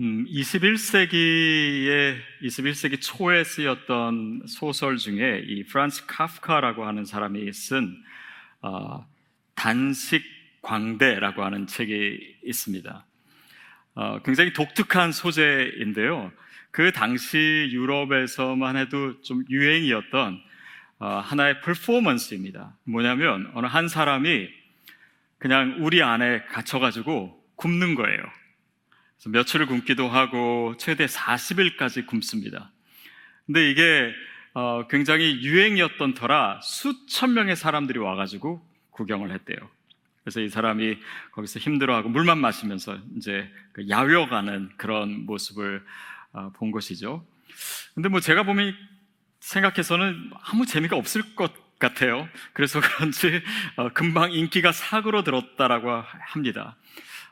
음, 21세기에 21세기 초에 쓰였던 소설 중에 이 프란츠 카프카라고 하는 사람이 쓴 어, 단식 광대라고 하는 책이 있습니다. 어, 굉장히 독특한 소재인데요. 그 당시 유럽에서만 해도 좀 유행이었던 어, 하나의 퍼포먼스입니다. 뭐냐면 어느 한 사람이 그냥 우리 안에 갇혀가지고 굶는 거예요. 며칠을 굶기도 하고 최대 40일까지 굶습니다. 근데 이게 어, 굉장히 유행이었던 터라 수천 명의 사람들이 와가지고 구경을 했대요. 그래서 이 사람이 거기서 힘들어하고 물만 마시면서 이제 그 야외어가는 그런 모습을 어, 본 것이죠. 근데 뭐 제가 보면 생각해서는 아무 재미가 없을 것 같아요. 그래서 그런지 어, 금방 인기가 사그러 들었다라고 합니다.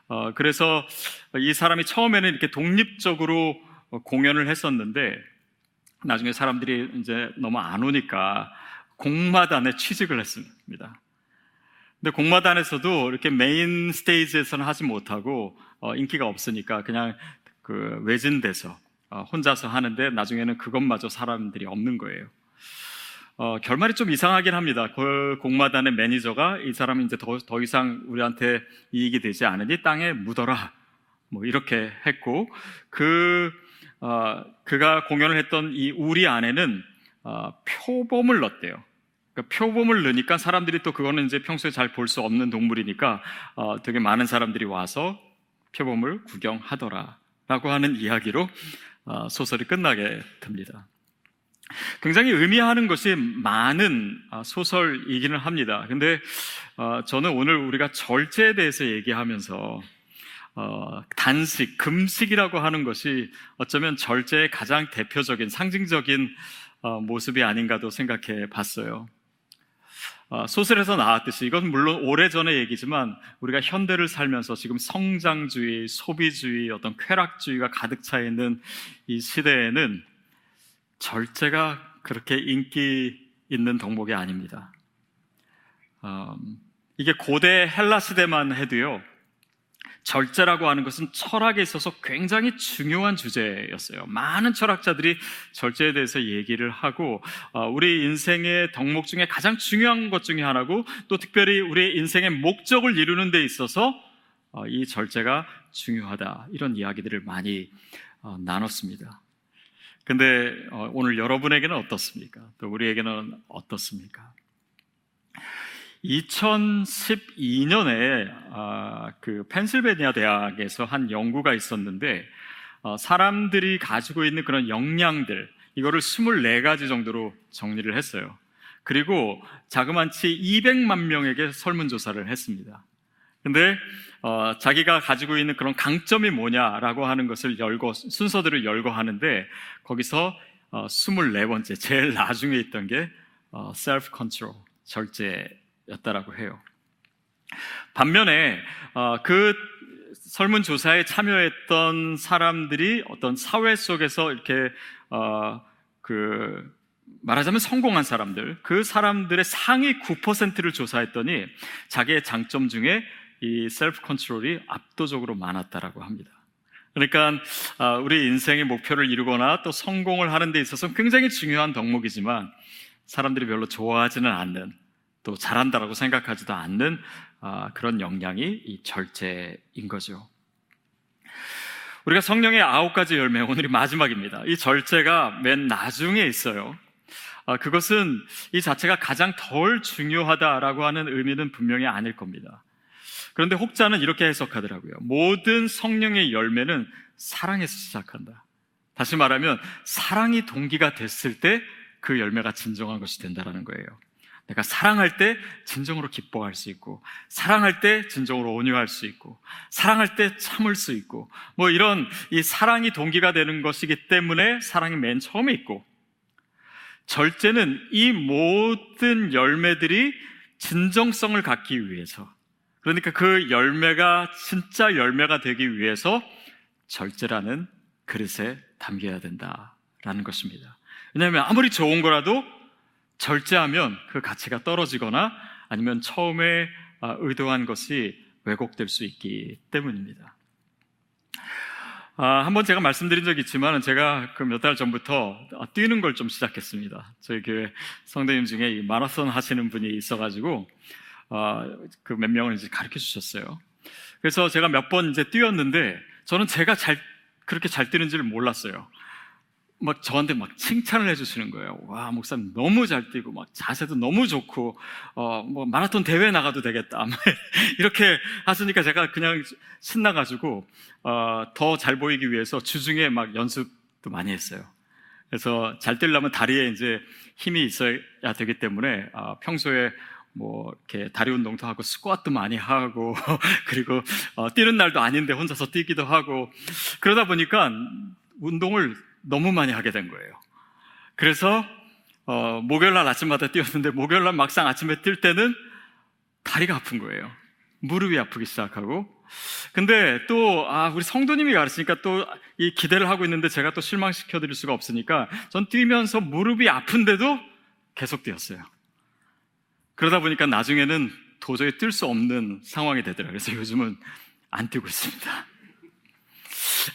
어, 그래서 이 사람이 처음에는 이렇게 독립적으로 공연을 했었는데 나중에 사람들이 이제 너무 안 오니까 공마단에 취직을 했습니다. 근데 공마단에서도 이렇게 메인 스테이지에서는 하지 못하고 어, 인기가 없으니까 그냥 그 외진돼서 어, 혼자서 하는데 나중에는 그것마저 사람들이 없는 거예요. 어, 결말이 좀 이상하긴 합니다. 그 공마단의 매니저가 이 사람이 이제 더, 더 이상 우리한테 이익이 되지 않으니 땅에 묻어라. 뭐 이렇게 했고, 그, 어, 그가 공연을 했던 이 우리 안에는 어, 표범을 넣었대요. 그러니까 표범을 넣으니까 사람들이 또 그거는 이제 평소에 잘 볼 수 없는 동물이니까 어, 되게 많은 사람들이 와서 표범을 구경하더라. 라고 하는 이야기로 어, 소설이 끝나게 됩니다. 굉장히 의미하는 것이 많은 아, 소설이기는 합니다. 근데 어, 저는 오늘 우리가 절제에 대해서 얘기하면서 어, 단식, 금식이라고 하는 것이 어쩌면 절제의 가장 대표적인 상징적인 어, 모습이 아닌가도 생각해 봤어요. 소설에서 나왔듯이 이건 물론 오래전의 얘기지만 우리가 현대를 살면서 지금 성장주의, 소비주의, 어떤 쾌락주의가 가득 차 있는 이 시대에는 절제가 그렇게 인기 있는 덕목이 아닙니다. 음, 이게 고대 헬라 시대만 해도요, 절제라고 하는 것은 철학에 있어서 굉장히 중요한 주제였어요. 많은 철학자들이 절제에 대해서 얘기를 하고, 어, 우리 인생의 덕목 중에 가장 중요한 것 중에 하나고, 또 특별히 우리 인생의 목적을 이루는 데 있어서 어, 이 절제가 중요하다. 이런 이야기들을 많이 어, 나눴습니다. 근데 어, 오늘 여러분에게는 어떻습니까? 또 우리에게는 어떻습니까? 2012년에 아, 그 펜실베니아 대학에서 한 연구가 있었는데 어, 사람들이 가지고 있는 그런 역량들 이거를 24가지 정도로 정리를 했어요. 그리고 자그만치 200만 명에게 설문조사를 했습니다. 근데 어, 자기가 가지고 있는 그런 강점이 뭐냐라고 하는 것을 열고 순서들을 열고 하는데 거기서 어, 24번째 제일 나중에 있던 게 어, self control 절제였다라고 해요. 반면에 어, 그 설문 조사에 참여했던 사람들이 어떤 사회 속에서 이렇게 어, 그 말하자면 성공한 사람들, 그 사람들의 상위 9%를 조사했더니 자기의 장점 중에 이 셀프 컨트롤이 압도적으로 많았다라고 합니다. 그러니까 아, 우리 인생의 목표를 이루거나 또 성공을 하는 데 있어서 굉장히 중요한 덕목이지만 사람들이 별로 좋아하지는 않는 또 잘한다라고 생각하지도 않는 아, 그런 역량이 이 절제인 거죠. 우리가 성령의 아홉 가지 열매 오늘이 마지막입니다. 이 절제가 맨 나중에 있어요. 아, 그것은 이 자체가 가장 덜 중요하다라고 하는 의미는 분명히 아닐 겁니다. 그런데 혹자는 이렇게 해석하더라고요. 모든 성령의 열매는 사랑에서 시작한다. 다시 말하면 사랑이 동기가 됐을 때 그 열매가 진정한 것이 된다라는 거예요. 내가 사랑할 때 진정으로 기뻐할 수 있고, 사랑할 때 진정으로 온유할 수 있고, 사랑할 때 참을 수 있고, 뭐 이런 이 사랑이 동기가 되는 것이기 때문에 사랑이 맨 처음에 있고, 절제는 이 모든 열매들이 진정성을 갖기 위해서 그러니까 그 열매가 진짜 열매가 되기 위해서 절제라는 그릇에 담겨야 된다라는 것입니다. 왜냐하면 아무리 좋은 거라도 절제하면 그 가치가 떨어지거나 아니면 처음에 아, 의도한 것이 왜곡될 수 있기 때문입니다. 아, 한번 제가 말씀드린 적이 있지만 제가 그 몇 달 전부터 뛰는 걸 좀 시작했습니다. 저희 교회 성도님 중에 이 마라톤 하시는 분이 있어가지고 아, 그 몇 명을 이제 가르쳐 주셨어요. 그래서 제가 몇 번 이제 뛰었는데 저는 제가 잘 그렇게 잘 뛰는지를 몰랐어요. 막 저한테 막 칭찬을 해주시는 거예요. 와 목사님 너무 잘 뛰고 막 자세도 너무 좋고 어 뭐 마라톤 대회 나가도 되겠다. 이렇게 하시니까 제가 그냥 신나가지고 어 더 잘 보이기 위해서 주중에 막 연습도 많이 했어요. 그래서 잘 뛰려면 다리에 이제 힘이 있어야 되기 때문에 어, 평소에 뭐 이렇게 다리 운동도 하고 스쿼트도 많이 하고 그리고 어, 뛰는 날도 아닌데 혼자서 뛰기도 하고 그러다 보니까 운동을 너무 많이 하게 된 거예요. 그래서 어, 목요일날 아침마다 뛰었는데 목요일날 막상 아침에 뛸 때는 다리가 아픈 거예요. 무릎이 아프기 시작하고. 근데 또, 아, 우리 성도님이 가르치니까 또 이 기대를 하고 있는데 제가 또 실망시켜 드릴 수가 없으니까 전 뛰면서 무릎이 아픈데도 계속 뛰었어요. 그러다 보니까 나중에는 도저히 뛸수 없는 상황이 되더라고요. 그래서 요즘은 안 뛰고 있습니다.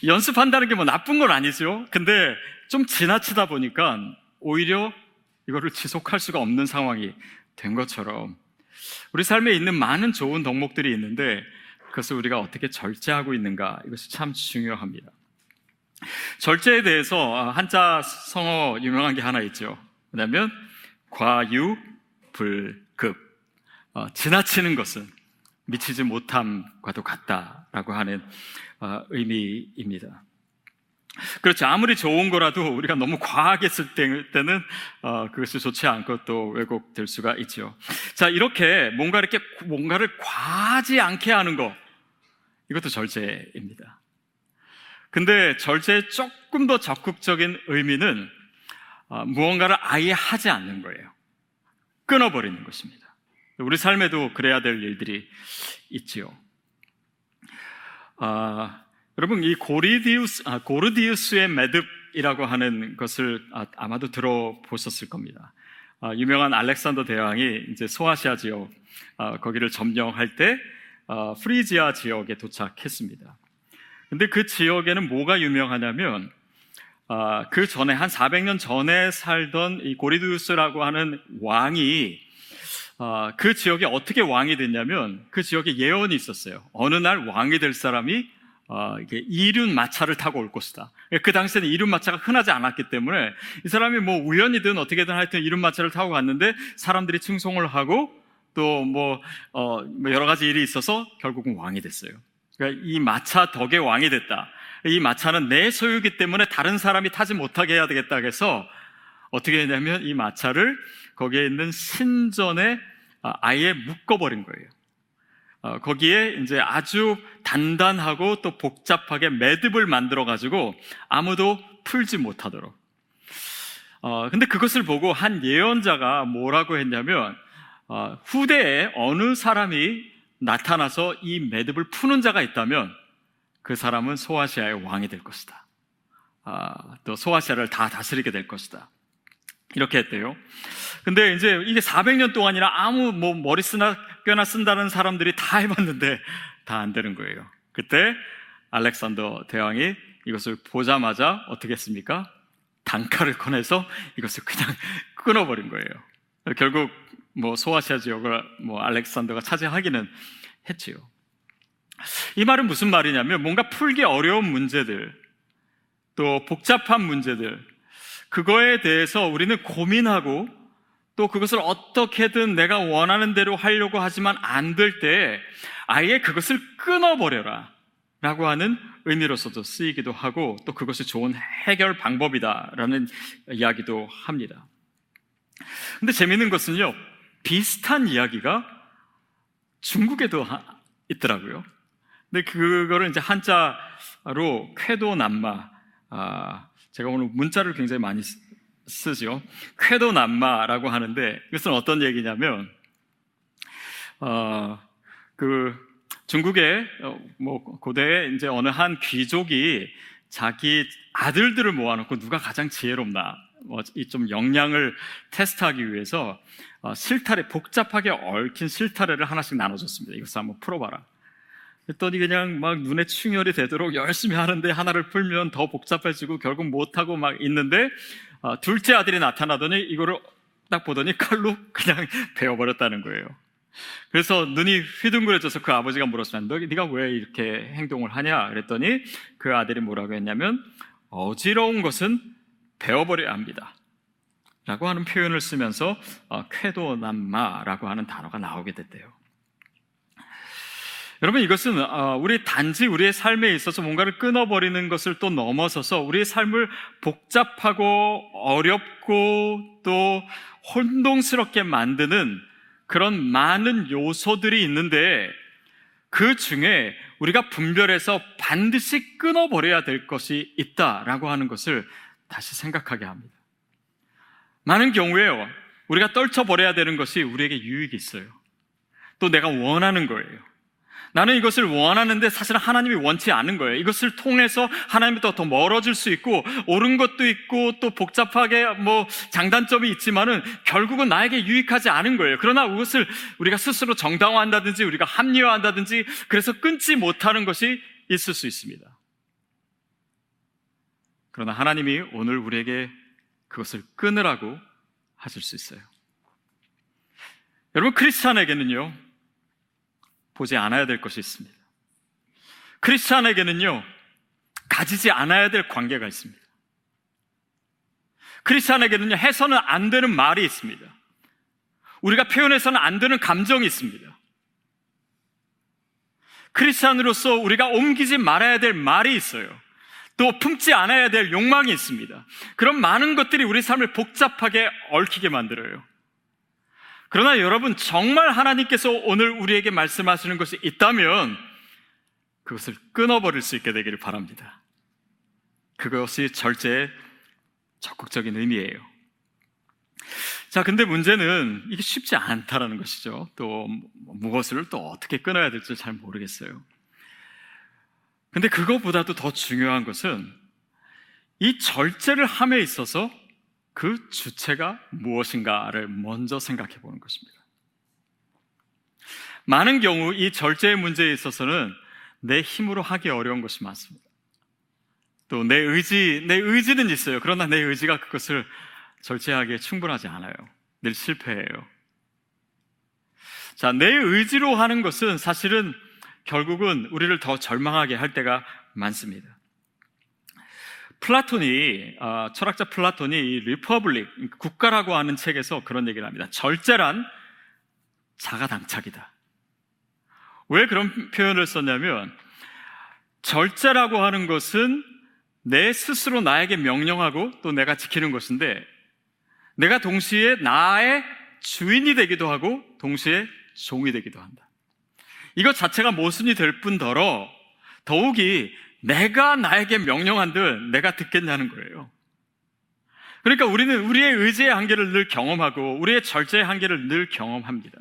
연습한다는 게 뭐 나쁜 건 아니죠. 근데 좀 지나치다 보니까 오히려 이거를 지속할 수가 없는 상황이 된 것처럼 우리 삶에 있는 많은 좋은 덕목들이 있는데 그것을 우리가 어떻게 절제하고 있는가 이것이 참 중요합니다. 절제에 대해서 한자 성어 유명한 게 하나 있죠. 뭐냐면 과유불급. 어, 지나치는 것은 미치지 못함과도 같다라고 하는 어, 의미입니다. 그렇죠. 아무리 좋은 거라도 우리가 너무 과하게 쓸 때는 어, 그것이 좋지 않고 또 왜곡될 수가 있죠. 자, 이렇게 뭔가 이렇게 뭔가를 과하지 않게 하는 거 이것도 절제입니다. 근데 절제의 조금 더 적극적인 의미는 어, 무언가를 아예 하지 않는 거예요. 끊어버리는 것입니다. 우리 삶에도 그래야 될 일들이 있지요. 아, 여러분 이 고리디우스 아, 고르디우스의 매듭이라고 하는 것을 아, 마도 들어보셨을 겁니다. 아, 유명한 알렉산더 대왕이 이제 소아시아 지역 아, 거기를 점령할 때 아, 프리지아 지역에 도착했습니다. 근데 그 지역에는 뭐가 유명하냐면 아, 그 전에 한 400년 전에 살던 이 고리디우스라고 하는 왕이 아, 그 지역에 어떻게 왕이 됐냐면 그 지역에 예언이 있었어요. 어느 날 왕이 될 사람이 어, 이륜 마차를 타고 올 것이다. 그 당시에는 이륜 마차가 흔하지 않았기 때문에 이 사람이 뭐 우연이든 어떻게든 하여튼 이륜 마차를 타고 갔는데 사람들이 칭송을 하고 또뭐 어, 뭐 여러 가지 일이 있어서 결국은 왕이 됐어요. 그러니까 이 마차 덕에 왕이 됐다. 이 마차는 내 소유기 때문에 다른 사람이 타지 못하게 해야 되겠다 해서 어떻게 했냐면 이 마차를 거기에 있는 신전에 아, 아예 묶어버린 거예요. 어, 거기에 이제 아주 단단하고 또 복잡하게 매듭을 만들어 가지고 아무도 풀지 못하도록. 어, 근데 그것을 보고 한 예언자가 뭐라고 했냐면 어, 후대에 어느 사람이 나타나서 이 매듭을 푸는 자가 있다면 그 사람은 소아시아의 왕이 될 것이다. 아, 또 소아시아를 다 다스리게 될 것이다. 이렇게 했대요. 근데 이제 이게 400년 동안이나 아무 뭐 머리 쓰나 뼈나 쓴다는 사람들이 다 해봤는데 다 안 되는 거예요. 그때 알렉산더 대왕이 이것을 보자마자 어떻게 했습니까? 단칼을 꺼내서 이것을 그냥 끊어버린 거예요. 결국 뭐 소아시아 지역을 뭐 알렉산더가 차지하기는 했지요. 이 말은 무슨 말이냐면 뭔가 풀기 어려운 문제들, 또 복잡한 문제들, 그거에 대해서 우리는 고민하고 또 그것을 어떻게든 내가 원하는 대로 하려고 하지만 안 될 때 아예 그것을 끊어버려라 라고 하는 의미로서도 쓰이기도 하고 또 그것이 좋은 해결 방법이다라는 이야기도 합니다. 근데 재밌는 것은요, 비슷한 이야기가 중국에도 있더라고요. 근데 그거를 이제 한자로 쾌도남마, 아, 제가 오늘 문자를 굉장히 많이 쓰죠. 쾌도 남마라고 하는데 이것은 어떤 얘기냐면 어, 그 중국의 어, 뭐 고대에 이제 어느 한 귀족이 자기 아들들을 모아놓고 누가 가장 지혜롭나 뭐 이좀 역량을 테스트하기 위해서 어, 실타래 복잡하게 얽힌 실타래를 하나씩 나눠줬습니다. 이것을 한번 풀어봐라. 그랬더니 그냥 막 눈에 충혈이 되도록 열심히 하는데 하나를 풀면 더 복잡해지고 결국 못하고 막 있는데 어, 둘째 아들이 나타나더니 이거를 딱 보더니 칼로 그냥 베어버렸다는 거예요. 그래서 눈이 휘둥그레져서 그 아버지가 물었어요. 너, 네가 왜 이렇게 행동을 하냐? 그랬더니 그 아들이 뭐라고 했냐면 어지러운 것은 베어버려야 합니다. 라고 하는 표현을 쓰면서 어, 쾌도남마라고 하는 단어가 나오게 됐대요. 여러분 이것은 어, 우리 단지 우리의 삶에 있어서 뭔가를 끊어버리는 것을 또 넘어서서 우리의 삶을 복잡하고 어렵고 또 혼동스럽게 만드는 그런 많은 요소들이 있는데 그 중에 우리가 분별해서 반드시 끊어버려야 될 것이 있다라고 하는 것을 다시 생각하게 합니다. 많은 경우에 우리가 떨쳐버려야 되는 것이 우리에게 유익이 있어요. 또 내가 원하는 거예요. 나는 이것을 원하는데 사실 하나님이 원치 않은 거예요. 이것을 통해서 하나님부터 더 멀어질 수 있고 옳은 것도 있고 또 복잡하게 뭐 장단점이 있지만은 결국은 나에게 유익하지 않은 거예요. 그러나 그것을 우리가 스스로 정당화한다든지 우리가 합리화한다든지 그래서 끊지 못하는 것이 있을 수 있습니다. 그러나 하나님이 오늘 우리에게 그것을 끊으라고 하실 수 있어요. 여러분 크리스찬에게는요. 보지 않아야 될 것이 있습니다. 크리스찬에게는요, 가지지 않아야 될 관계가 있습니다. 크리스찬에게는요, 해서는 안 되는 말이 있습니다. 우리가 표현해서는 안 되는 감정이 있습니다. 크리스찬으로서 우리가 옮기지 말아야 될 말이 있어요. 또 품지 않아야 될 욕망이 있습니다. 그런 많은 것들이 우리 삶을 복잡하게 얽히게 만들어요. 그러나 여러분, 정말 하나님께서 오늘 우리에게 말씀하시는 것이 있다면 그것을 끊어버릴 수 있게 되기를 바랍니다. 그것이 절제의 적극적인 의미예요. 자, 근데 문제는 이게 쉽지 않다라는 것이죠. 또 무엇을 또 어떻게 끊어야 될지 잘 모르겠어요. 근데 그것보다도 더 중요한 것은 이 절제를 함에 있어서 그 주체가 무엇인가를 먼저 생각해 보는 것입니다. 많은 경우 이 절제의 문제에 있어서는 내 힘으로 하기 어려운 것이 많습니다. 또 내 의지, 내 의지는 있어요. 그러나 내 의지가 그것을 절제하기에 충분하지 않아요. 늘 실패해요. 자, 내 의지로 하는 것은 사실은 결국은 우리를 더 절망하게 할 때가 많습니다. 플라톤이 어, 철학자 플라톤이 이 Republic 국가라고 하는 책에서 그런 얘기를 합니다. 절제란 자가당착이다. 왜 그런 표현을 썼냐면 절제라고 하는 것은 내 스스로 나에게 명령하고 또 내가 지키는 것인데 내가 동시에 나의 주인이 되기도 하고 동시에 종이 되기도 한다. 이것 자체가 모순이 될 뿐더러 더욱이 내가 나에게 명령한들 내가 듣겠냐는 거예요. 그러니까 우리는 우리의 의지의 한계를 늘 경험하고 우리의 절제의 한계를 늘 경험합니다.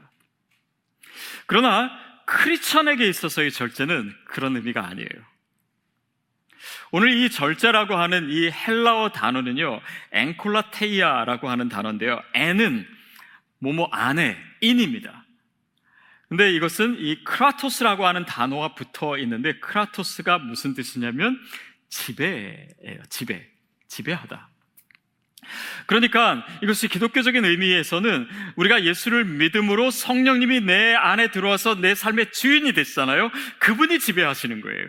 그러나 크리스천에게 있어서의 절제는 그런 의미가 아니에요. 오늘 이 절제라고 하는 이 헬라어 단어는요, 앵콜라테이아라고 하는 단어인데요. 애는 뭐뭐 안에 인입니다. 근데 이것은 이 크라토스라고 하는 단어가 붙어 있는데 크라토스가 무슨 뜻이냐면 지배예요. 지배. 지배하다. 그러니까 이것이 기독교적인 의미에서는 우리가 예수를 믿음으로 성령님이 내 안에 들어와서 내 삶의 주인이 됐잖아요. 그분이 지배하시는 거예요.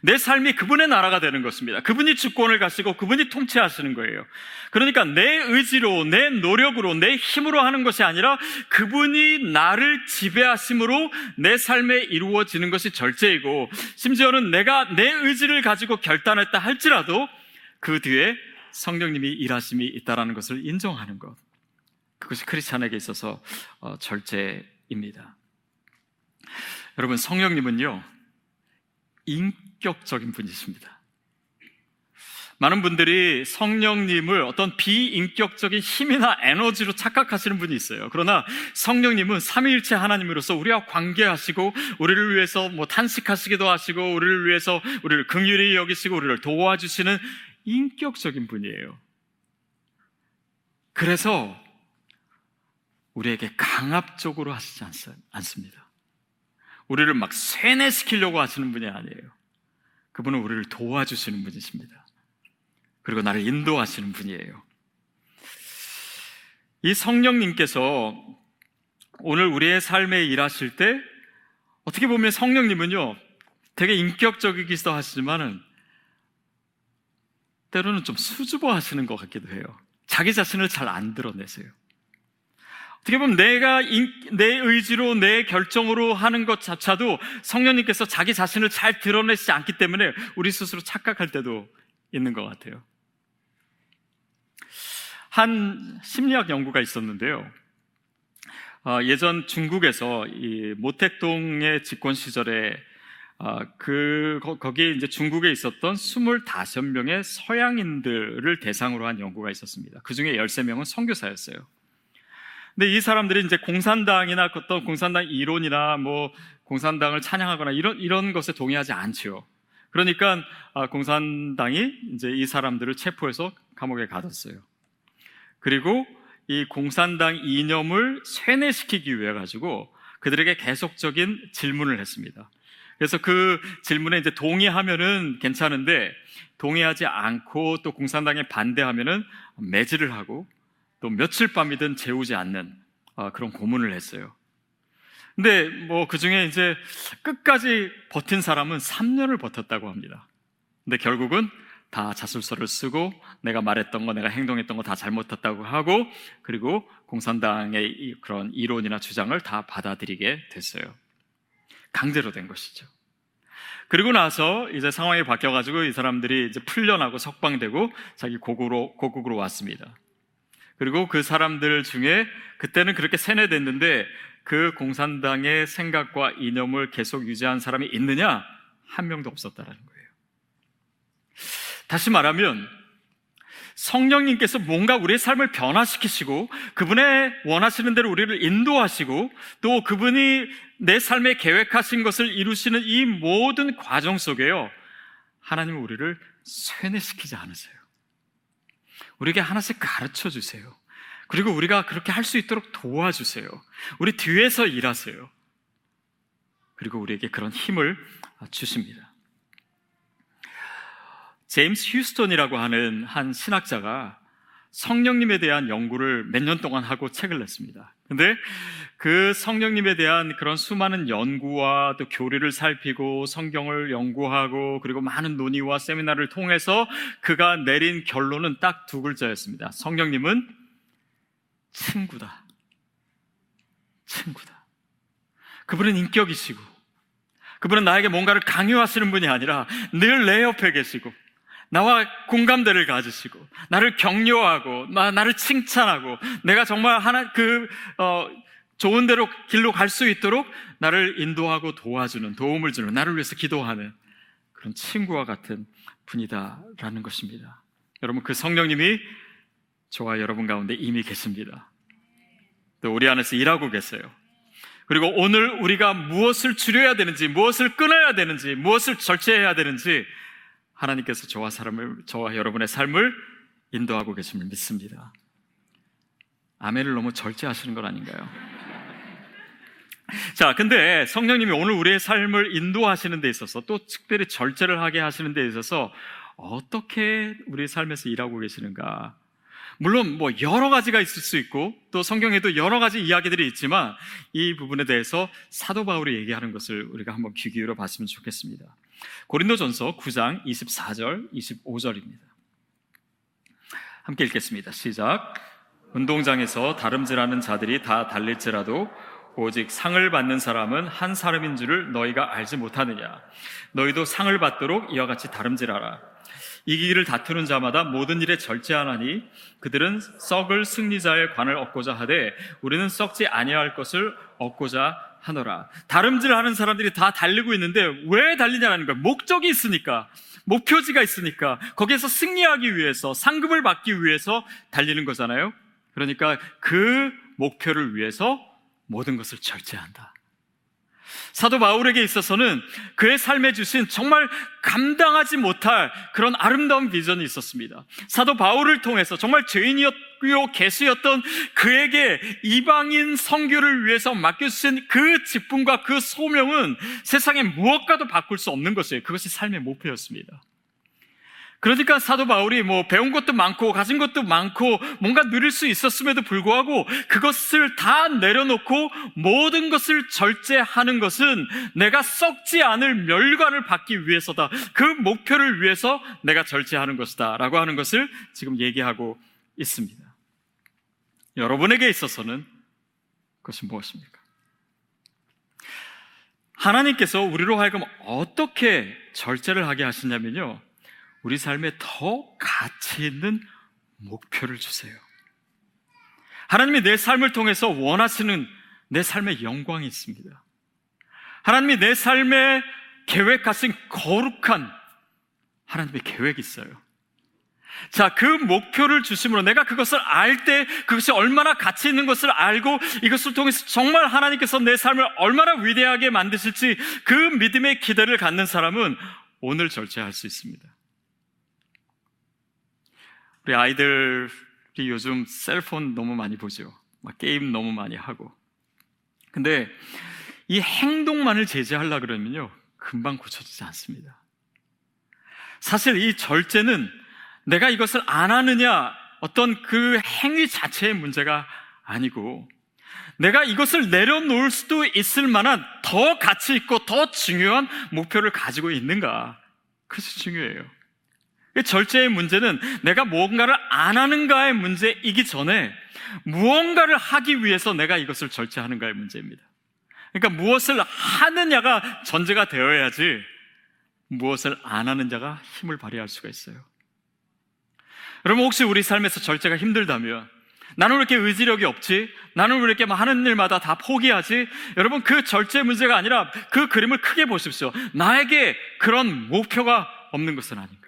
내 삶이 그분의 나라가 되는 것입니다. 그분이 주권을 가시고 그분이 통치하시는 거예요. 그러니까 내 의지로, 내 노력으로, 내 힘으로 하는 것이 아니라 그분이 나를 지배하심으로 내 삶에 이루어지는 것이 절제이고 심지어는 내가 내 의지를 가지고 결단했다 할지라도 그 뒤에 성령님이 일하심이 있다라는 것을 인정하는 것. 그것이 크리스찬에게 있어서 어, 절제입니다. 여러분 성령님은요 인격적인 분이십니다. 많은 분들이 성령님을 어떤 비인격적인 힘이나 에너지로 착각하시는 분이 있어요. 그러나 성령님은 삼위일체 하나님으로서 우리와 관계하시고 우리를 위해서 뭐 탄식하시기도 하시고 우리를 위해서 우리를 긍휼히 여기시고 우리를 도와주시는 인격적인 분이에요. 그래서 우리에게 강압적으로 하시지 않습니다. 우리를 막 세뇌시키려고 하시는 분이 아니에요. 그분은 우리를 도와주시는 분이십니다. 그리고 나를 인도하시는 분이에요. 이 성령님께서 오늘 우리의 삶에 일하실 때 어떻게 보면 성령님은요 되게 인격적이기도 하시지만은 때로는 좀 수줍어 하시는 것 같기도 해요. 자기 자신을 잘 안 드러내세요. 어떻게 보면 내가 내 의지로 내 결정으로 하는 것 자체도 성령님께서 자기 자신을 잘 드러내지 않기 때문에 우리 스스로 착각할 때도 있는 것 같아요. 한 심리학 연구가 있었는데요. 어, 예전 중국에서 이 모택동의 집권 시절에 어, 그 거 기에 이제 중국에 있었던 25명의 서양인들을 대상으로 한 연구가 있었습니다. 그 중에 13명은 선교사였어요. 근데 이 사람들이 이제 공산당이나 어떤 공산당 이론이나 뭐 공산당을 찬양하거나 이런 이런 것에 동의하지 않지요. 그러니까 아, 공산당이 이제 이 사람들을 체포해서 감옥에 가뒀어요. 그리고 이 공산당 이념을 쇠뇌시키기 위해 가지고 그들에게 계속적인 질문을 했습니다. 그래서 그 질문에 이제 동의하면은 괜찮은데 동의하지 않고 또 공산당에 반대하면은 매질을 하고 또 며칠 밤이든 재우지 않는 아, 그런 고문을 했어요. 근데 뭐 그 중에 이제 끝까지 버틴 사람은 3년을 버텼다고 합니다. 근데 결국은 다 자술서를 쓰고 내가 말했던 거, 내가 행동했던 거 다 잘못했다고 하고 그리고 공산당의 그런 이론이나 주장을 다 받아들이게 됐어요. 강제로 된 것이죠. 그리고 나서 이제 상황이 바뀌어가지고 이 사람들이 이제 풀려나고 석방되고 자기 고국으로, 고국으로 왔습니다. 그리고 그 사람들 중에 그때는 그렇게 세뇌됐는데 그 공산당의 생각과 이념을 계속 유지한 사람이 있느냐? 한 명도 없었다라는 거예요. 다시 말하면 성령님께서 뭔가 우리의 삶을 변화시키시고 그분의 원하시는 대로 우리를 인도하시고 또 그분이 내 삶에 계획하신 것을 이루시는 이 모든 과정 속에요. 하나님은 우리를 쇠뇌시키지 않으세요. 우리에게 하나씩 가르쳐 주세요. 그리고 우리가 그렇게 할 수 있도록 도와주세요. 우리 뒤에서 일하세요. 그리고 우리에게 그런 힘을 주십니다. 제임스 휴스턴이라고 하는 한 신학자가 성령님에 대한 연구를 몇 년 동안 하고 책을 냈습니다. 근데 그 성령님에 대한 그런 수많은 연구와 또 교리를 살피고 성경을 연구하고 그리고 많은 논의와 세미나를 통해서 그가 내린 결론은 딱 두 글자였습니다. 성령님은 친구다. 친구다. 그분은 인격이시고 그분은 나에게 뭔가를 강요하시는 분이 아니라 늘 내 옆에 계시고 나와 공감대를 가지시고 나를 격려하고 나, 나를 칭찬하고 내가 정말 하나 그 어, 좋은 대로 길로 갈 수 있도록 나를 인도하고 도와주는 도움을 주는 나를 위해서 기도하는 그런 친구와 같은 분이다라는 것입니다. 여러분 그 성령님이 저와 여러분 가운데 이미 계십니다. 또 우리 안에서 일하고 계세요. 그리고 오늘 우리가 무엇을 줄여야 되는지, 무엇을 끊어야 되는지, 무엇을 절제해야 되는지 하나님께서 저와 사람을 저와 여러분의 삶을 인도하고 계심을 믿습니다. 아멘을 너무 절제하시는 건 아닌가요? 자, 근데 성령님이 오늘 우리의 삶을 인도하시는 데 있어서 또 특별히 절제를 하게 하시는 데 있어서 어떻게 우리의 삶에서 일하고 계시는가? 물론 뭐 여러 가지가 있을 수 있고 또 성경에도 여러 가지 이야기들이 있지만 이 부분에 대해서 사도 바울이 얘기하는 것을 우리가 한번 귀 기울여 봤으면 좋겠습니다. 고린도전서 9장 24절, 25절입니다. 함께 읽겠습니다. 시작. 운동장에서 다름질하는 자들이 다 달릴지라도 오직 상을 받는 사람은 한 사람인 줄을 너희가 알지 못하느냐. 너희도 상을 받도록 이와 같이 다름질하라. 이기기를 다투는 자마다 모든 일에 절제하나니 그들은 썩을 승리자의 관을 얻고자 하되 우리는 썩지 아니할 것을 얻고자 하노라. 다름질 하는 사람들이 다 달리고 있는데 왜 달리냐는 거예요. 목적이 있으니까. 목표지가 있으니까. 거기에서 승리하기 위해서, 상급을 받기 위해서 달리는 거잖아요. 그러니까 그 목표를 위해서 모든 것을 절제한다. 사도 바울에게 있어서는 그의 삶에 주신 정말 감당하지 못할 그런 아름다운 비전이 있었습니다. 사도 바울을 통해서 정말 죄인이었고 개수였던 그에게 이방인 성교를 위해서 맡겨주신 그 직분과 그 소명은 세상에 무엇과도 바꿀 수 없는 것이에요. 그것이 삶의 목표였습니다. 그러니까 사도 바울이 뭐 배운 것도 많고 가진 것도 많고 뭔가 누릴 수 있었음에도 불구하고 그것을 다 내려놓고 모든 것을 절제하는 것은 내가 썩지 않을 멸관을 받기 위해서다. 그 목표를 위해서 내가 절제하는 것이다. 라고 하는 것을 지금 얘기하고 있습니다. 여러분에게 있어서는 그것이 무엇입니까? 하나님께서 우리로 하여금 어떻게 절제를 하게 하시냐면요. 우리 삶에 더 가치 있는 목표를 주세요. 하나님이 내 삶을 통해서 원하시는 내 삶의 영광이 있습니다. 하나님이 내 삶에 계획하신 거룩한 하나님의 계획이 있어요. 자, 그 목표를 주심으로 내가 그것을 알 때 그것이 얼마나 가치 있는 것을 알고 이것을 통해서 정말 하나님께서 내 삶을 얼마나 위대하게 만드실지 그 믿음의 기대를 갖는 사람은 오늘 절제할 수 있습니다. 우리 아이들이 요즘 셀폰 너무 많이 보죠. 막 게임 너무 많이 하고. 근데 이 행동만을 제재하려 그러면요. 금방 고쳐지지 않습니다. 사실 이 절제는 내가 이것을 안 하느냐 어떤 그 행위 자체의 문제가 아니고 내가 이것을 내려놓을 수도 있을 만한 더 가치 있고 더 중요한 목표를 가지고 있는가. 그것이 중요해요. 절제의 문제는 내가 무언가를 안 하는가의 문제이기 전에 무언가를 하기 위해서 내가 이것을 절제하는가의 문제입니다. 그러니까 무엇을 하느냐가 전제가 되어야지 무엇을 안 하는 자가 힘을 발휘할 수가 있어요. 여러분 혹시 우리 삶에서 절제가 힘들다면 나는 왜 이렇게 의지력이 없지? 나는 왜 이렇게 하는 일마다 다 포기하지? 여러분 그 절제 문제가 아니라 그 그림을 크게 보십시오. 나에게 그런 목표가 없는 것은 아닌가.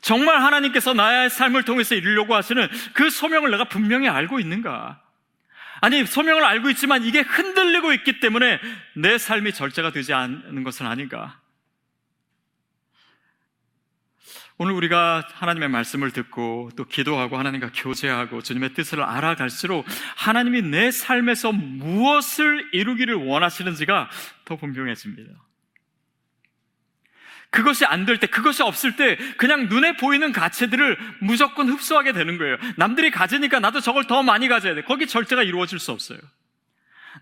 정말 하나님께서 나의 삶을 통해서 이루려고 하시는 그 소명을 내가 분명히 알고 있는가? 아니, 소명을 알고 있지만 이게 흔들리고 있기 때문에 내 삶이 절제가 되지 않는 것은 아닌가? 오늘 우리가 하나님의 말씀을 듣고 또 기도하고 하나님과 교제하고 주님의 뜻을 알아갈수록 하나님이 내 삶에서 무엇을 이루기를 원하시는지가 더 분명해집니다. 그것이 안 될 때, 그것이 없을 때, 그냥 눈에 보이는 가치들을 무조건 흡수하게 되는 거예요. 남들이 가지니까 나도 저걸 더 많이 가져야 돼. 거기 절제가 이루어질 수 없어요.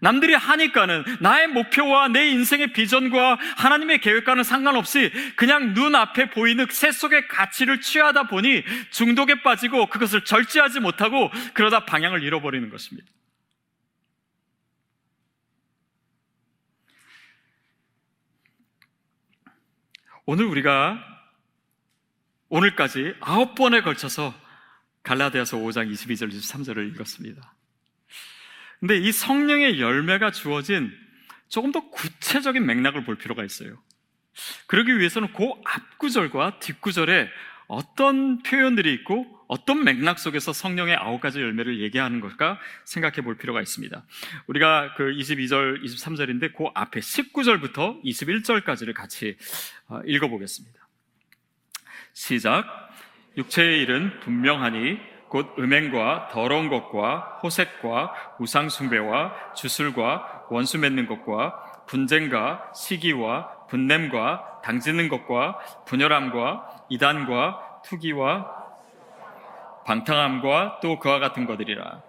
남들이 하니까는 나의 목표와 내 인생의 비전과 하나님의 계획과는 상관없이 그냥 눈앞에 보이는 새 속의 가치를 취하다 보니 중독에 빠지고 그것을 절제하지 못하고 그러다 방향을 잃어버리는 것입니다. 오늘 우리가 오늘까지 아홉 번에 걸쳐서 갈라디아서 5장 22절 23절을 읽었습니다. 근데 이 성령의 열매가 주어진 조금 더 구체적인 맥락을 볼 필요가 있어요. 그러기 위해서는 그 앞구절과 뒷구절에 어떤 표현들이 있고 어떤 맥락 속에서 성령의 아홉 가지 열매를 얘기하는 걸까 생각해 볼 필요가 있습니다. 우리가 그 22절, 23절인데 그 앞에 19절부터 21절까지를 같이 어, 읽어 보겠습니다. 시작. 육체의 일은 분명하니 곧 음행과 더러운 것과 호색과 우상숭배와 주술과 원수 맺는 것과 분쟁과 시기와 분냄과 당지는 것과 분열함과 이단과 투기와 방탕함과 또 그와 같은 것들이라.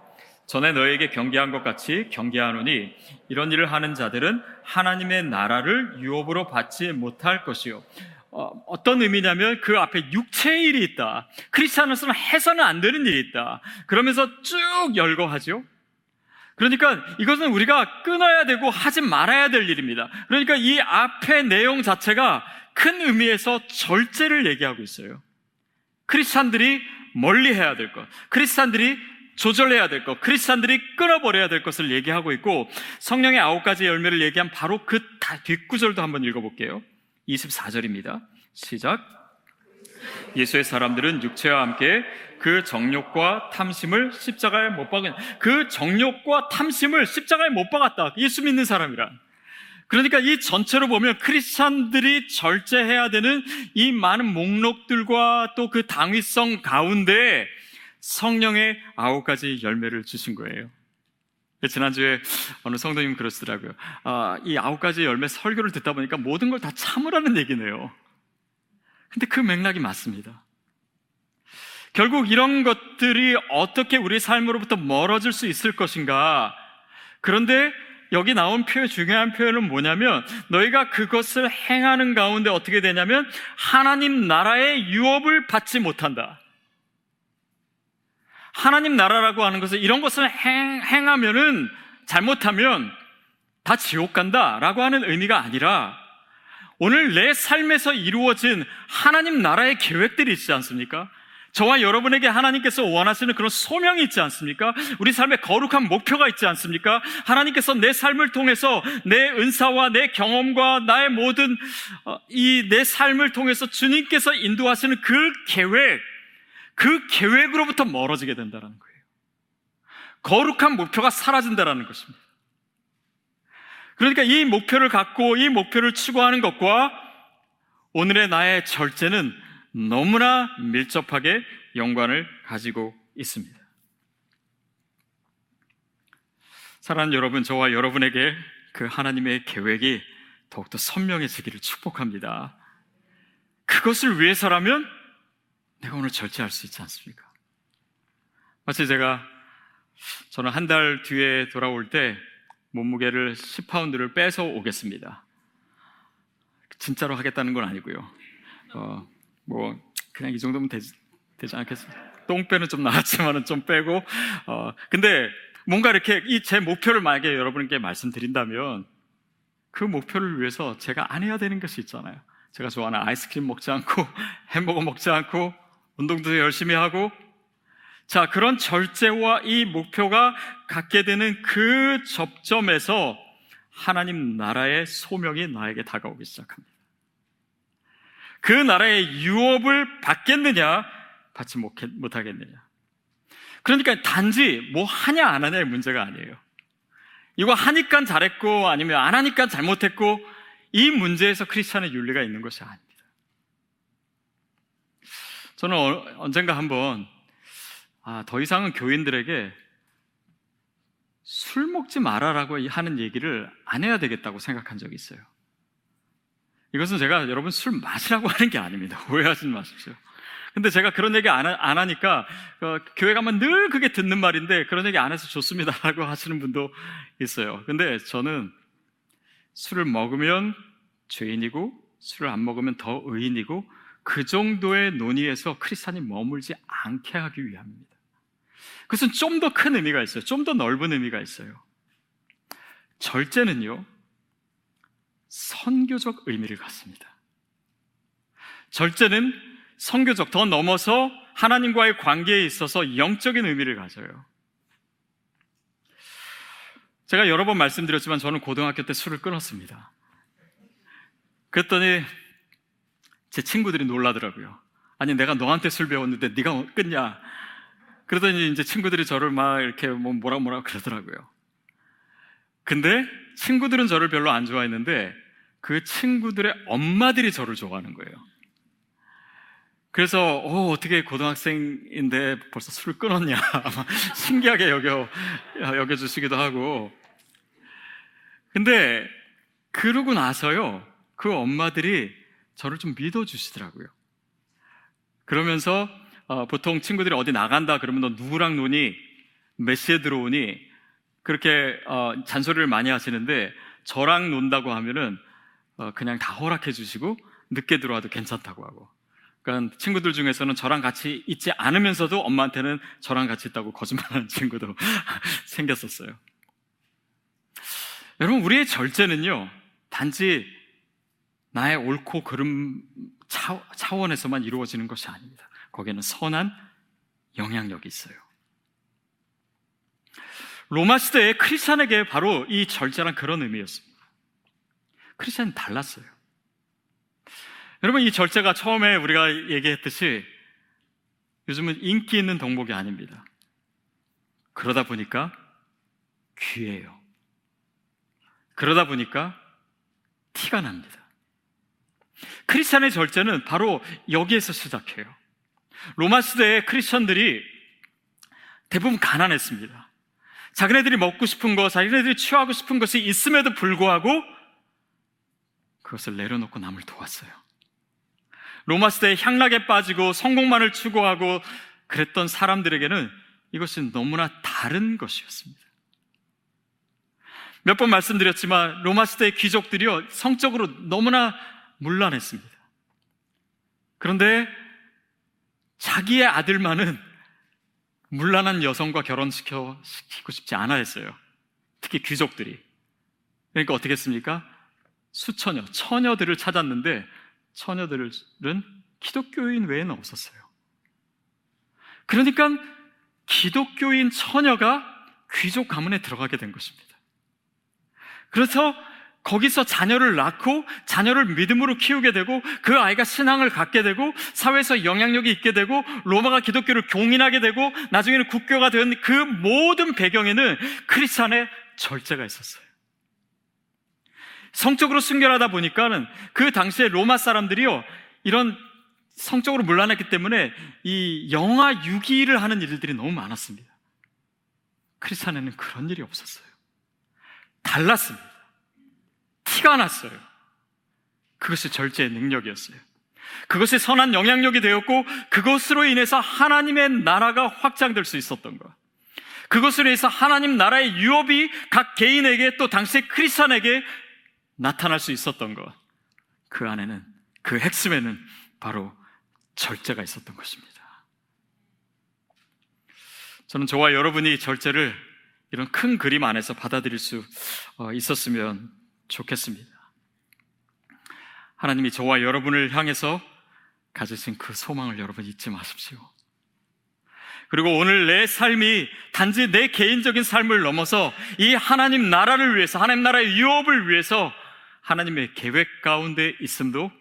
전에 너에게 경계한 것 같이 경계하노니 이런 일을 하는 자들은 하나님의 나라를 유업으로 받지 못할 것이요. 어, 떤 의미냐면 그 앞에 육체의 일이 있다. 크리스찬으로서는 해서는 안 되는 일이 있다. 그러면서 쭉 열거하죠. 그러니까 이것은 우리가 끊어야 되고 하지 말아야 될 일입니다. 그러니까 이 앞의 내용 자체가 큰 의미에서 절제를 얘기하고 있어요. 크리스찬들이 멀리 해야 될 것, 크리스찬들이 조절해야 될 것, 크리스찬들이 끊어버려야 될 것을 얘기하고 있고 성령의 아홉 가지 열매를 얘기한 바로 그 뒷구절도 한번 읽어볼게요. 24절입니다. 시작. 예수의 사람들은 육체와 함께 그 정욕과 탐심을 십자가에 못 박은 그 정욕과 탐심을 십자가에 못 박았다. 예수 믿는 사람이란. 그러니까 이 전체로 보면 크리스찬들이 절제해야 되는 이 많은 목록들과 또 그 당위성 가운데 성령의 아홉 가지 열매를 주신 거예요. 지난주에 어느 성도님 그러시더라고요. 아, 이 아홉 가지 열매 설교를 듣다 보니까 모든 걸 다 참으라는 얘기네요. 근데 그 맥락이 맞습니다. 결국 이런 것들이 어떻게 우리 삶으로부터 멀어질 수 있을 것인가. 그런데 여기 나온 표현, 중요한 표현은 뭐냐면, 너희가 그것을 행하는 가운데 어떻게 되냐면, 하나님 나라의 유업을 받지 못한다. 하나님 나라라고 하는 것은 이런 것을 행, 행하면은, 잘못하면 다 지옥 간다 라고 하는 의미가 아니라, 오늘 내 삶에서 이루어진 하나님 나라의 계획들이 있지 않습니까? 저와 여러분에게 하나님께서 원하시는 그런 소명이 있지 않습니까? 우리 삶에 거룩한 목표가 있지 않습니까? 하나님께서 내 삶을 통해서 내 은사와 내 경험과 나의 모든 어, 이내 삶을 통해서 주님께서 인도하시는 그 계획, 그 계획으로부터 멀어지게 된다는 거예요. 거룩한 목표가 사라진다는 것입니다. 그러니까 이 목표를 갖고 이 목표를 추구하는 것과 오늘의 나의 절제는 너무나 밀접하게 연관을 가지고 있습니다. 사랑하는 여러분, 저와 여러분에게 그 하나님의 계획이 더욱더 선명해지기를 축복합니다. 그것을 위해서라면 내가 오늘 절제할 수 있지 않습니까? 마치 제가 저는 한 달 뒤에 돌아올 때 몸무게를 10파운드를 빼서 오겠습니다. 진짜로 하겠다는 건 아니고요. 어, 뭐 그냥 이 정도면 되지, 되지 않겠습니까? 똥 빼는 좀 나았지만은 좀 빼고 어 근데 뭔가 이렇게 이 제 목표를 만약에 여러분께 말씀드린다면 그 목표를 위해서 제가 안 해야 되는 것이 있잖아요. 제가 좋아하는 아이스크림 먹지 않고 햄버거 먹지 않고 운동도 열심히 하고 자 그런 절제와 이 목표가 갖게 되는 그 접점에서 하나님 나라의 소명이 나에게 다가오기 시작합니다. 그 나라의 유업을 받겠느냐, 받지 못하겠느냐. 그러니까 단지 뭐 하냐 안 하냐의 문제가 아니에요. 이거 하니까 잘했고 아니면 안 하니까 잘못했고 이 문제에서 크리스찬의 윤리가 있는 것이 아닙니다. 저는 어, 언젠가 한번 아, 더 이상은 교인들에게 술 먹지 말아라고 하는 얘기를 안 해야 되겠다고 생각한 적이 있어요. 이것은 제가 여러분 술 마시라고 하는 게 아닙니다. 오해하지 마십시오. 근데 제가 그런 얘기 안, 안 하니까 어, 교회 가면 늘 그게 듣는 말인데 그런 얘기 안 해서 좋습니다라고 하시는 분도 있어요. 근데 저는 술을 먹으면 죄인이고 술을 안 먹으면 더 의인이고 그 정도의 논의에서 크리스찬이 머물지 않게 하기 위함입니다. 그것은 좀 더 큰 의미가 있어요. 좀 더 넓은 의미가 있어요. 절제는요, 선교적 의미를 갖습니다. 절제는 선교적 더 넘어서 하나님과의 관계에 있어서 영적인 의미를 가져요. 제가 여러 번 말씀드렸지만 저는 고등학교 때 술을 끊었습니다. 그랬더니 제 친구들이 놀라더라고요. 아니 내가 너한테 술 배웠는데 네가 끊냐? 그러더니 이제 친구들이 저를 막 이렇게 뭐 뭐라 뭐라 그러더라고요. 근데 친구들은 저를 별로 안 좋아했는데 그 친구들의 엄마들이 저를 좋아하는 거예요. 그래서 어, 어떻게 고등학생인데 벌써 술을 끊었냐 신기하게 여겨 여겨주시기도 하고 근데 그러고 나서요 그 엄마들이 저를 좀 믿어주시더라고요. 그러면서 어, 보통 친구들이 어디 나간다 그러면 너 누구랑 노니 몇 시에 들어오니 그렇게 어, 잔소리를 많이 하시는데 저랑 논다고 하면은 어, 그냥 다 허락해 주시고 늦게 들어와도 괜찮다고 하고 그러니까 친구들 중에서는 저랑 같이 있지 않으면서도 엄마한테는 저랑 같이 있다고 거짓말하는 친구도 생겼었어요. 여러분 우리의 절제는요 단지 나의 옳고 그름 차원에서만 이루어지는 것이 아닙니다. 거기에는 선한 영향력이 있어요. 로마 시대의 크리스찬에게 바로 이 절제란 그런 의미였습니다. 크리스찬은 달랐어요. 여러분, 이 절제가 처음에 우리가 얘기했듯이 요즘은 인기 있는 덕목이 아닙니다. 그러다 보니까 귀해요. 그러다 보니까 티가 납니다. 크리스찬의 절제는 바로 여기에서 시작해요. 로마 시대의 크리스천들이 대부분 가난했습니다. 자기네들이 먹고 싶은 것, 자기네들이 취하고 싶은 것이 있음에도 불구하고 그것을 내려놓고 남을 도왔어요. 로마 시대에 향락에 빠지고 성공만을 추구하고 그랬던 사람들에게는 이것은 너무나 다른 것이었습니다. 몇 번 말씀드렸지만 로마 시대의 귀족들이요 성적으로 너무나 문란했습니다. 그런데 자기의 아들만은 문란한 여성과 결혼시켜 시키고 싶지 않아 했어요. 특히 귀족들이. 그러니까 어떻게 했습니까? 수처녀, 처녀들을 찾았는데 처녀들은 기독교인 외에는 없었어요. 그러니까 기독교인 처녀가 귀족 가문에 들어가게 된 것입니다. 그래서 거기서 자녀를 낳고 자녀를 믿음으로 키우게 되고 그 아이가 신앙을 갖게 되고 사회에서 영향력이 있게 되고 로마가 기독교를 공인하게 되고 나중에는 국교가 된 그 모든 배경에는 크리스찬의 절제가 있었어요. 성적으로 순결하다 보니까는 그 당시에 로마 사람들이요 이런 성적으로 물란했기 때문에 이 영아 유기를 하는 일들이 너무 많았습니다. 크리스찬에는 그런 일이 없었어요. 달랐습니다. 티가 났어요. 그것이 절제의 능력이었어요. 그것이 선한 영향력이 되었고 그것으로 인해서 하나님의 나라가 확장될 수 있었던 것. 그것으로 인해서 하나님 나라의 유업이 각 개인에게 또 당시 크리스천에게 나타날 수 있었던 것. 그 안에는 그 핵심에는 바로 절제가 있었던 것입니다. 저는 저와 여러분이 절제를 이런 큰 그림 안에서 받아들일 수 어, 있었으면 좋겠습니다. 하나님이 저와 여러분을 향해서 가지신 그 소망을 여러분 잊지 마십시오. 그리고 오늘 내 삶이 단지 내 개인적인 삶을 넘어서 이 하나님 나라를 위해서, 하나님 나라의 유업을 위해서 하나님의 계획 가운데 있음도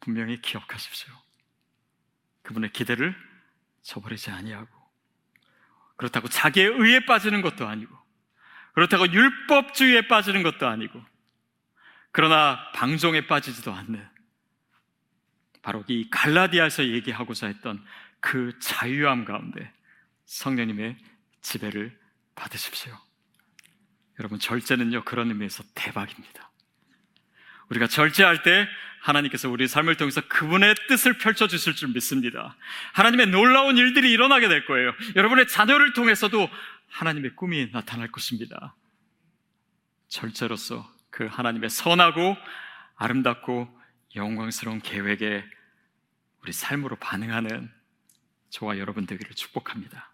분명히 기억하십시오. 그분의 기대를 저버리지 아니하고 그렇다고 자기의 의에 빠지는 것도 아니고 그렇다고 율법주의에 빠지는 것도 아니고 그러나 방종에 빠지지도 않는 바로 이 갈라디아에서 얘기하고자 했던 그 자유함 가운데 성령님의 지배를 받으십시오. 여러분, 절제는요, 그런 의미에서 대박입니다. 우리가 절제할 때 하나님께서 우리 삶을 통해서 그분의 뜻을 펼쳐주실 줄 믿습니다. 하나님의 놀라운 일들이 일어나게 될 거예요. 여러분의 자녀를 통해서도 하나님의 꿈이 나타날 것입니다. 절제로서 그 하나님의 선하고 아름답고 영광스러운 계획에 우리 삶으로 반응하는 저와 여러분 되기를 축복합니다.